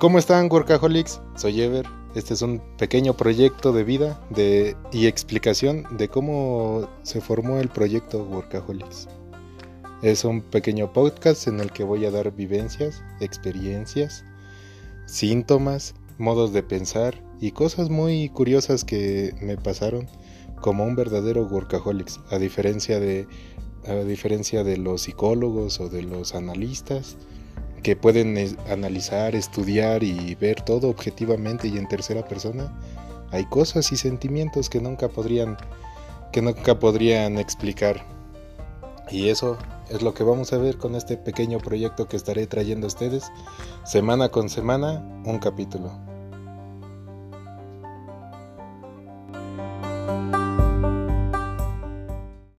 ¿Cómo están, Workaholics? Soy Ever. Este es un pequeño proyecto de vida y explicación de cómo se formó el proyecto Workaholics. Es un pequeño podcast en el que voy a dar vivencias, experiencias, síntomas, modos de pensar y cosas muy curiosas que me pasaron como un verdadero workaholics, a diferencia de a diferencia de los psicólogos o de los analistas que pueden analizar, estudiar y ver todo objetivamente y en tercera persona, hay cosas y sentimientos que nunca podrían que nunca podrían explicar. Y eso es lo que vamos a ver con este pequeño proyecto que estaré trayendo a ustedes semana con semana un capítulo.